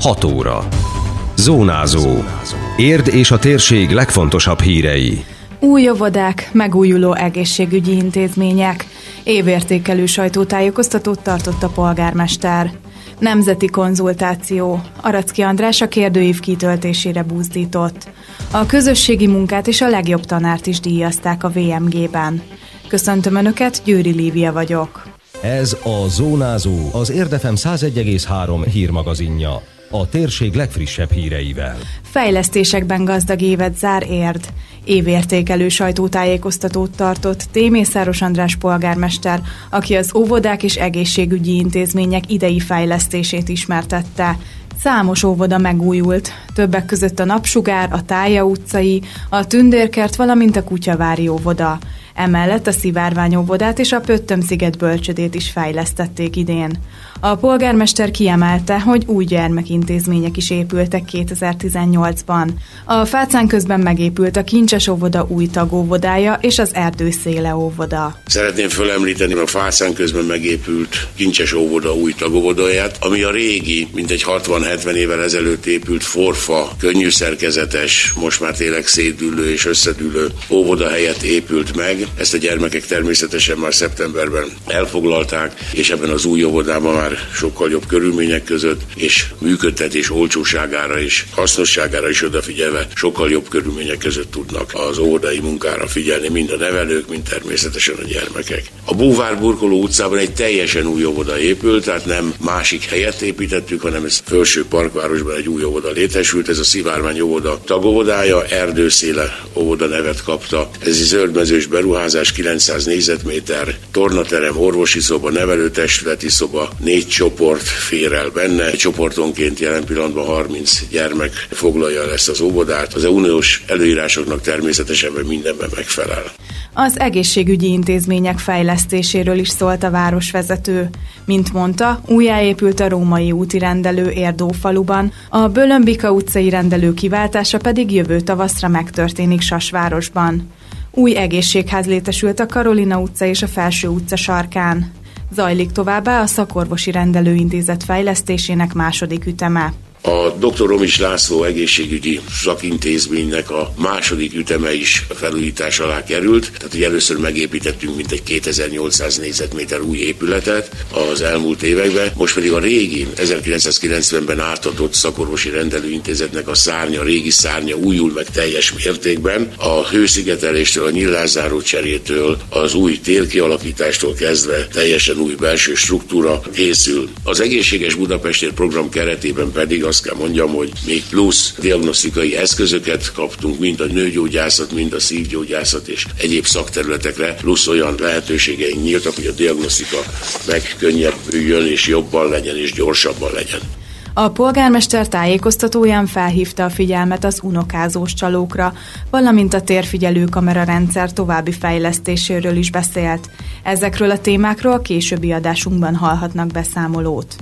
6 óra. Zónázó. Érd és a térség legfontosabb hírei. Új óvodák, megújuló egészségügyi intézmények. Évértékelő sajtótájékoztatót tartott a polgármester. Nemzeti konzultáció. Aracki András a kérdőív kitöltésére buzdított. A közösségi munkát és a legjobb tanárt is díjazták a VMG-ben. Köszöntöm Önöket, Győri Lívia vagyok. Ez a Zónázó, az Érdefem 101,3 hírmagazinja. A térség legfrissebb híreivel. Fejlesztésekben gazdag évet zár érd. Évértékelő sajtótájékoztatót tartott Témészáros András polgármester, aki az óvodák és egészségügyi intézmények idei fejlesztését ismertette. Számos óvoda megújult, többek között a Napsugár, a Tája utcai, a Tündérkert, valamint a Kutyavári óvoda. Emellett a Szivárvány óvodát és a Pöttöm-sziget bölcsödét is fejlesztették idén. A polgármester kiemelte, hogy új gyermekintézmények is épültek 2018-ban. A Fácán közben megépült a Kincses óvoda új tagóvodája és az Erdőszéle óvoda. Szeretném fölemlíteni a Fácán közben megépült Kincses óvoda új tagóvodáját, ami a régi, mintegy 60-70 évvel ezelőtt épült forfa, könnyű szerkezetes, most már tényleg szétdülő és összedülő óvoda helyett épült meg. Ezt a gyermekek természetesen már szeptemberben elfoglalták, és ebben az új óvodában már sokkal jobb körülmények között, és működtetés olcsóságára és hasznosságára is odafigyelve sokkal jobb körülmények között tudnak az óvodai munkára figyelni mind a nevelők, mind természetesen a gyermekek. A Búvár Burkoló utcában egy teljesen új óvoda épült, tehát nem másik helyet építettük, hanem ez felső parkvárosban egy új óvoda létesült, ez a Szivárvány óvoda tagóvodája, Erdőszéle óvoda nevet kapta. Ez egy zöldmezős beruházás, 900 négyzetméter, tornaterem, orvosi szoba, nevelőtestületi szoba, négy csoport fér el benne. Csoportonként jelen pillanatban 30 gyermek foglalja el ezt az óvodát. Az uniós előírásoknak természetesen mindenben megfelel. Az egészségügyi intézmények fejlesztéséről is szólt a városvezető. Mint mondta, újjáépült a római úti rendelő Erdófaluban, a Bölömbika utcai rendelő kiváltása pedig jövő tavaszra megtörténik Sasvárosban. Új egészségház létesült a Karolina utca és a Felső utca sarkán. Zajlik továbbá a szakorvosi rendelőintézet fejlesztésének második üteme. A dr. Romis László egészségügyi szakintézménynek a második üteme is felújítás alá került, tehát hogy először megépítettünk mintegy 2800 négyzetméter új épületet az elmúlt években, most pedig a régi 1990-ben átadott szakorvosi rendelőintézetnek a szárnya, a régi szárnya újul meg teljes mértékben. A hőszigeteléstől, a nyillászáró cserétől, az új térkialakítástól kezdve teljesen új belső struktúra készül. Az Egészséges Budapestért program keretében pedig azt kell mondjam, hogy még plusz diagnosztikai eszközöket kaptunk, mind a nőgyógyászat, mind a szívgyógyászat és egyéb szakterületekre, plusz olyan lehetőségeink nyíltak, hogy a diagnosztika megkönnyebbüljön és jobban legyen és gyorsabban legyen. A polgármester tájékoztatóján felhívta a figyelmet az unokázós csalókra, valamint a térfigyelő kamera rendszer további fejlesztéséről is beszélt. Ezekről a témákról a későbbi adásunkban hallhatnak beszámolót.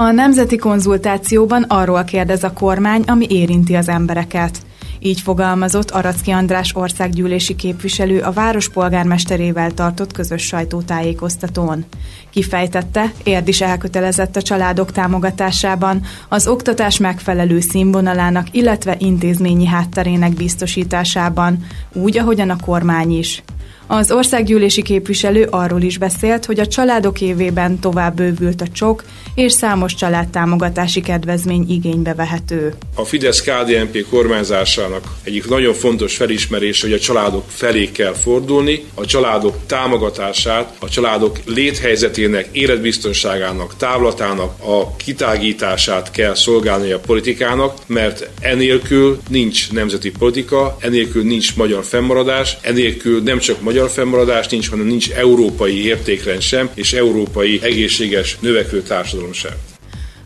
A nemzeti konzultációban arról kérdez a kormány, ami érinti az embereket. Így fogalmazott Aracki András országgyűlési képviselő a város polgármesterével tartott közös sajtótájékoztatón. Kifejtette, Érd is elkötelezett a családok támogatásában, az oktatás megfelelő színvonalának, illetve intézményi hátterének biztosításában, úgy, ahogyan a kormány is. Az országgyűlési képviselő arról is beszélt, hogy a családok évében tovább bővült a csok, és számos családtámogatási kedvezmény igénybe vehető. A Fidesz-KDNP kormányzásának egyik nagyon fontos felismerése, hogy a családok felé kell fordulni, a családok támogatását, a családok léthelyzetének, életbiztonságának, távlatának a kitágítását kell szolgálni a politikának, mert enélkül nincs nemzeti politika, enélkül nincs magyar fennmaradás, enélkül nem csak magyar magyar fennmaradás nincs, hanem nincs európai értékrend sem, és európai egészséges növekvő társadalom sem.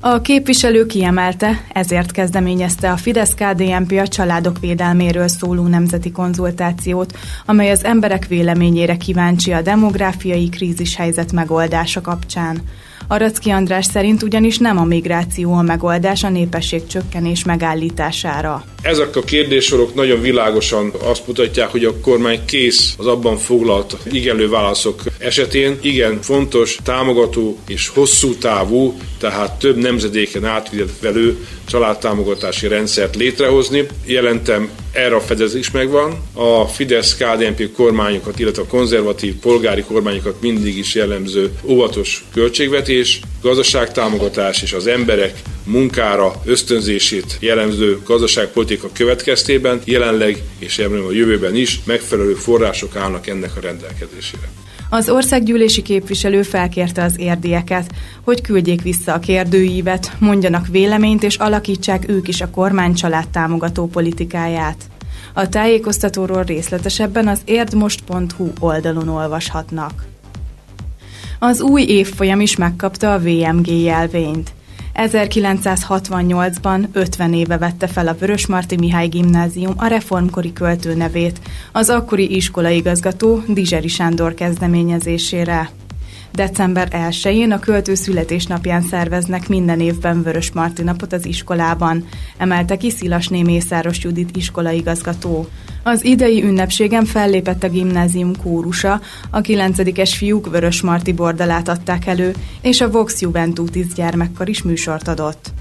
A képviselő kiemelte, ezért kezdeményezte a Fidesz-KDNP a családok védelméről szóló nemzeti konzultációt, amely az emberek véleményére kíváncsi a demográfiai krízis helyzet megoldása kapcsán. Aracki András szerint ugyanis nem a migráció a megoldás a népesség csökkenés megállítására. Ezek a kérdéssorok nagyon világosan azt mutatják, hogy a kormány kész az abban foglalt igenlő válaszok esetén igen fontos, támogató és hosszú távú, tehát több nemzedéken átvidelő családtámogatási rendszert létrehozni. Jelentem erre a fedezés megvan. A fidesz KDNP kormányokat, illetve a konzervatív polgári kormányokat mindig is jellemző óvatos költségvetés, gazdaságtámogatás és az emberek munkára ösztönzését jellemző gazdaságpolitika következtében jelenleg és remélem a jövőben is megfelelő források állnak ennek a rendelkezésére. Az országgyűlési képviselő felkérte az érdieket, hogy küldjék vissza a kérdőívet, mondjanak véleményt és alakítsák ők is a kormány családtámogató politikáját. A tájékoztatóról részletesebben az érdmost.hu oldalon olvashatnak. Az új évfolyam is megkapta a VMG jelvényt. 1968-ban 50 éve vette fel a Vörösmarty Mihály Gimnázium a reformkori költő nevét, az akkori iskolaigazgató Dizseri Sándor kezdeményezésére. December 1-én a költő születésnapján szerveznek minden évben Vörös Marti napot az iskolában, emelte ki Szilasné Mészáros Judit iskolaigazgató. Az idei ünnepségen fellépett a gimnázium kórusa, a 9-es fiúk Vörös Marti bordalát adták elő, és a Vox Juventutis gyermekkar is műsort adott.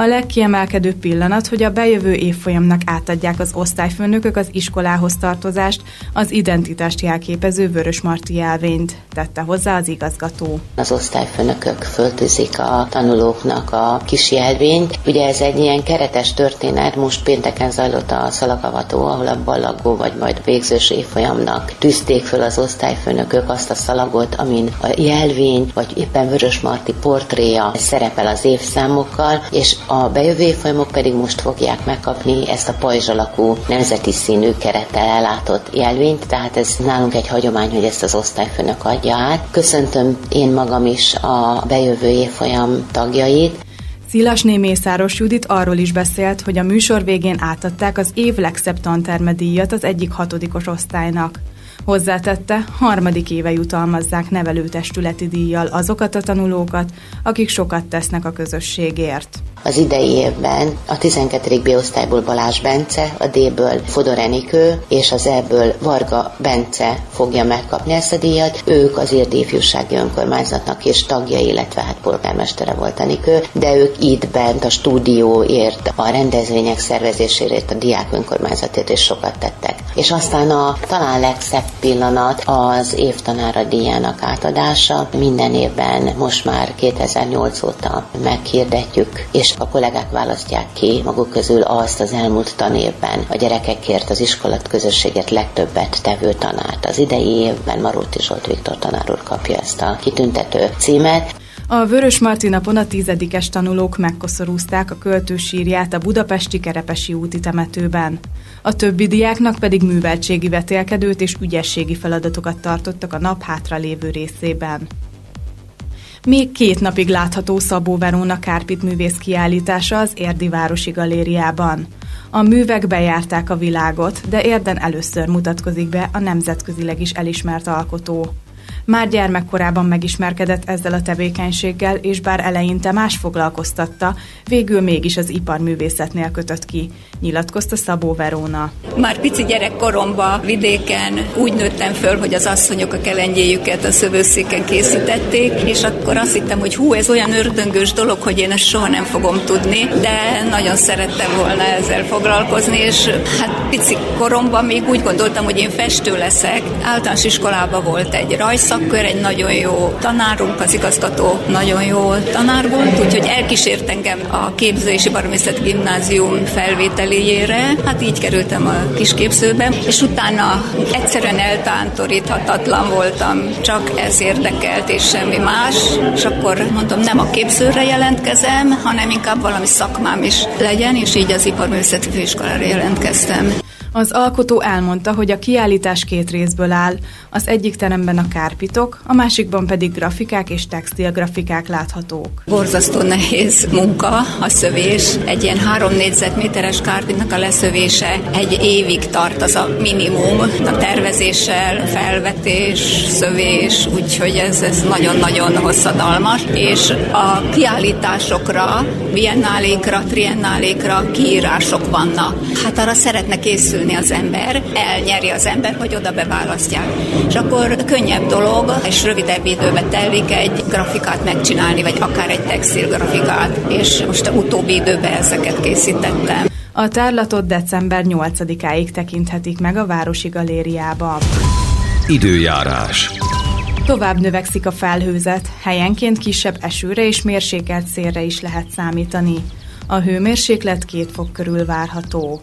A legkiemelkedőbb pillanat, hogy a bejövő évfolyamnak átadják az osztályfőnökök az iskolához tartozást, az identitást jelképező Vörös Marti jelvényt, tette hozzá az igazgató. Az osztályfőnökök föltűzik a tanulóknak a kis jelvényt. Ugye ez egy ilyen keretes történet, most pénteken zajlott a szalagavató, ahol a ballagó vagy majd végzős évfolyamnak tűzték föl az osztályfőnökök azt a szalagot, amin a jelvény vagy éppen Vörös Marti portréja szerepel az évszámokkal, és a bejövő évfolyamok pedig most fogják megkapni ezt a pajzs alakú nemzeti színű kerettel ellátott jelvényt, tehát ez nálunk egy hagyomány, hogy ezt az osztályfőnök adja át. Köszöntöm én magam is a bejövő évfolyam tagjait, Szilasné Mészáros Judit arról is beszélt, hogy a műsor végén átadták az év legszebb tantermedíjat az egyik hatodikos osztálynak. Hozzátette, harmadik éve jutalmazzák nevelőtestületi díjjal azokat a tanulókat, akik sokat tesznek a közösségért. Az idei évben a 12. B osztályból Balázs Bence, a D-ből Fodor Enikő és az E-ből Varga Bence fogja megkapni ezt a díjat. Ők az Érdi Ifjúsági Önkormányzatnak és tagja, illetve hát polgármestere volt Enikő, de ők itt bent a stúdióért, a rendezvények szervezéséért, a diák önkormányzatért is sokat tettek. És aztán a talán legszebb pillanat az évtanára díjának átadása. Minden évben most már 2008 óta meghirdetjük, és a kollégák választják ki maguk közül azt az elmúlt tanévben a gyerekekért az iskolat közösséget legtöbbet tevő tanárt. Az idei évben Maróti Zsolt Viktor tanár úr kapja ezt a kitüntető címet. A Vörös Marti napon a tizedikes tanulók megkoszorúzták a költősírját a budapesti Kerepesi úti temetőben. A többi diáknak pedig műveltségi vetélkedőt és ügyességi feladatokat tartottak a nap hátra lévő részében. Még két napig látható Szabó Veróna Kárpit művész kiállítása az Érdi Városi Galériában. A művek bejárták a világot, de érden először mutatkozik be a nemzetközileg is elismert alkotó. Már gyermekkorában megismerkedett ezzel a tevékenységgel, és bár eleinte más foglalkoztatta, végül mégis az iparművészetnél kötött ki, nyilatkozta Szabó Veróna. Már pici gyerekkoromban vidéken úgy nőttem föl, hogy az asszonyok a kelengyéjüket a szövőszéken készítették, és akkor azt hittem, hogy hú, ez olyan ördöngős dolog, hogy én ezt soha nem fogom tudni, de nagyon szerettem volna ezzel foglalkozni, és hát pici koromban még úgy gondoltam, hogy én festő leszek. Általános iskolában volt egy rajszak, szakkör, egy nagyon jó tanárunk, az igazgató nagyon jó tanár volt, úgyhogy elkísért engem a képzési baromészet gimnázium felvételéjére, hát így kerültem a kisképzőbe, és utána egyszerűen eltántoríthatatlan voltam, csak ez érdekelt, és semmi más, és akkor mondom, nem a képzőre jelentkezem, hanem inkább valami szakmám is legyen, és így az iparművészeti főiskolára jelentkeztem. Az alkotó elmondta, hogy a kiállítás két részből áll. Az egyik teremben a kárpitok, a másikban pedig grafikák és textilgrafikák láthatók. Borzasztó nehéz munka a szövés. Egy ilyen három négyzetméteres kárpitnak a leszövése egy évig tart az a minimum. A tervezéssel, felvetés, szövés, úgyhogy ez, ez nagyon-nagyon hosszadalmas. És a kiállításokra, biennálékra, triennálékra kiírások vannak. Hát arra szeretne készülni készülni az ember, elnyeri az ember, hogy oda beválasztják. És akkor könnyebb dolog, és rövidebb időbe telik egy grafikát megcsinálni, vagy akár egy textil grafikát, és most a utóbbi időben ezeket készítettem. A tárlatot december 8-áig tekinthetik meg a Városi Galériában. Időjárás. Tovább növekszik a felhőzet, helyenként kisebb esőre és mérsékelt szélre is lehet számítani. A hőmérséklet két fok körül várható.